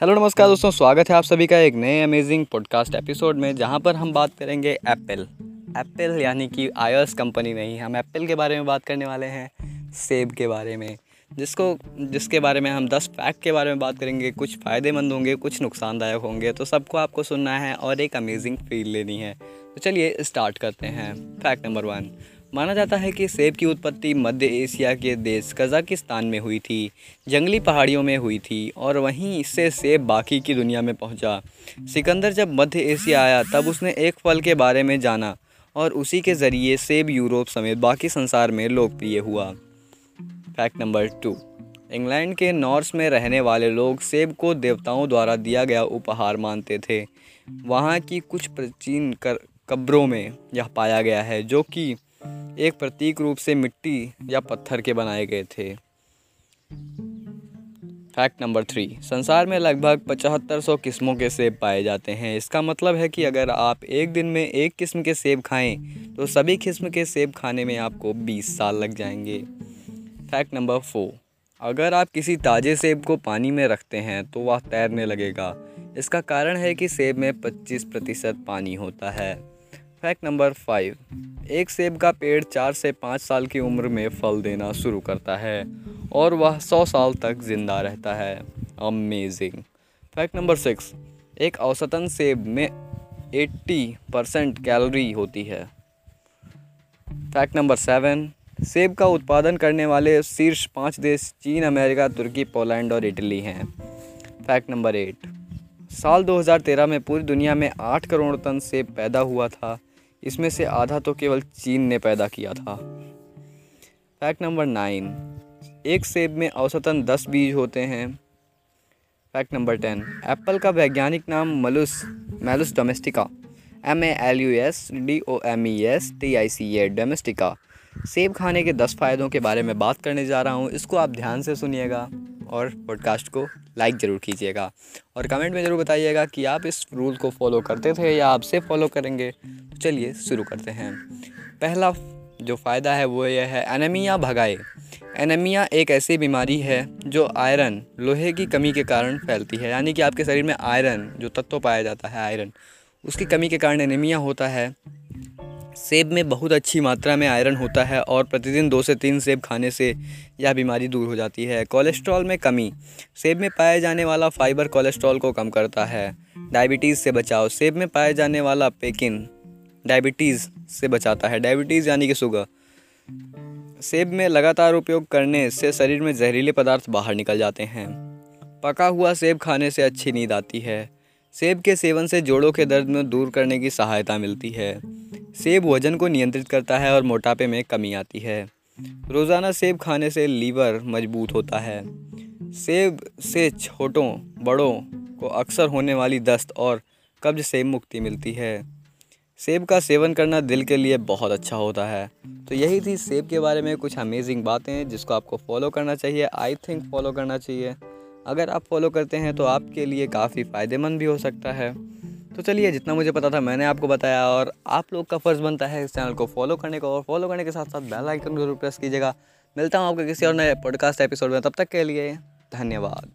Hello नमस्कार दोस्तों, स्वागत है आप सभी का एक नए अमेजिंग पॉडकास्ट एपिसोड में, जहाँ पर हम बात करेंगे एप्पल एप्पल यानी कि आईओएस कंपनी नहीं हम एप्पल के बारे में बात करने वाले हैं सेब के बारे में। जिसको, जिसके बारे में हम 10 फैक्ट के बारे में बात करेंगे, कुछ फ़ायदेमंद होंगे, कुछ नुकसानदायक होंगे तो सबको आपको सुनना है और एक अमेजिंग फील लेनी है। तो चलिए स्टार्ट करते हैं। फैक्ट नंबर वन माना जाता है कि सेब की उत्पत्ति मध्य एशिया के देश कज़ाकिस्तान में हुई थी, जंगली पहाड़ियों में हुई थी और वहीं इससे सेब बाकी की दुनिया में पहुँचा। सिकंदर जब मध्य एशिया आया, तब उसने एक फल के बारे में जाना और उसी के ज़रिए सेब यूरोप समेत बाकी संसार में लोकप्रिय हुआ। Fact number two. इंग्लैंड के नॉर्थ में रहने वाले लोग सेब को देवताओं द्वारा दिया गया उपहार मानते थे। वहाँ की कुछ प्राचीन कर, कब्रों में यह पाया गया है, जो कि एक प्रतीक रूप से मिट्टी या पत्थर के बनाए गए थे। फैक्ट नंबर थ्री संसार में लगभग पचहत्तर सौ किस्मों के सेब पाए जाते हैं। इसका मतलब है कि अगर आप एक दिन में एक किस्म के सेब खाएँ तो सभी किस्म के सेब खाने में आपको 20 साल लग जाएँगे। फैक्ट नंबर फोर अगर आप किसी ताज़े सेब को पानी में रखते हैं तो वह तैरने लगेगा। इसका कारण है कि सेब में 25 प्रतिशत पानी होता है। फैक्ट नंबर फाइव, एक सेब का पेड़ चार से पाँच साल की उम्र में फल देना शुरू करता है और वह सौ साल तक ज़िंदा रहता है। अमेजिंग फैक्ट नंबर सिक्स, एक औसतन सेब में 80 परसेंट कैलोरी होती है। फैक्ट नंबर सेवन, सेब का उत्पादन करने वाले शीर्ष पाँच देश चीन, अमेरिका, तुर्की, पोलैंड और इटली हैं। फैक्ट नंबर एट, साल 2013 में पूरी दुनिया में आठ करोड़ टन सेब पैदा हुआ था। इसमें से आधा तो केवल चीन ने पैदा किया था। Fact number nine. एक सेब में औसतन दस बीज होते हैं। Fact number ten. एप्पल का वैज्ञानिक नाम Malus, Malus domestica. M A L U S D O M E S T I C A domestica. सेब खाने के दस फ़ायदों के बारे में बात करने जा रहा हूँ। इसको आप ध्यान से सुनिएगा। और पॉडकास्ट को लाइक ज़रूर कीजिएगा। और कमेंट में ज़रूर बताइएगा कि आप इस रूल को फॉलो करते थे या आपसे फॉलो करेंगे। तो चलिए शुरू करते हैं। पहला जो फ़ायदा है वो यह है एनेमिया भगाए। एनेमिया एक ऐसी बीमारी है जो आयरन लोहे की कमी के कारण फैलती है। यानी कि आपके शरीर में आयरन जो तत्व पाया जाता है आयरन उसकी कमी के कारण एनीमिया होता है। सेब में बहुत अच्छी मात्रा में आयरन होता है और प्रतिदिन दो से तीन सेब खाने से यह बीमारी दूर हो जाती है। कोलेस्ट्रॉल में कमी। सेब में पाए जाने वाला फाइबर कोलेस्ट्रॉल को कम करता है। डायबिटीज़ से बचाव सेब में पाए जाने वाला पेकिन डायबिटीज़ से बचाता है। डायबिटीज़ यानी कि शुगर। सेब में लगातार उपयोग करने से शरीर में जहरीले पदार्थ बाहर निकल जाते हैं। पका हुआ सेब खाने से अच्छी नींद आती है। सेब के सेवन से जोड़ों के दर्द में दूर करने की सहायता मिलती है। सेब वज़न को नियंत्रित करता है और मोटापे में कमी आती है। रोज़ाना सेब खाने से लीवर मज़बूत होता है। सेब से छोटों, बड़ों को अक्सर होने वाली दस्त और कब्ज से मुक्ति मिलती है। सेब का सेवन करना दिल के लिए बहुत अच्छा होता है। तो यही थी सेब के बारे में कुछ अमेजिंग बातें जिसको आपको फॉलो करना चाहिए। आई थिंक फॉलो करना चाहिए। अगर आप फॉलो करते हैं तो आपके लिए काफ़ी फ़ायदेमंद भी हो सकता है। तो चलिए, जितना मुझे पता था मैंने आपको बताया और आप लोग का फ़र्ज़ बनता है इस चैनल को फॉलो करने का और फॉलो करने के साथ साथ बेल आइकन ज़रूर प्रेस कीजिएगा। मिलता हूँ आपके किसी और नए पॉडकास्ट एपिसोड में, तब तक के लिए धन्यवाद।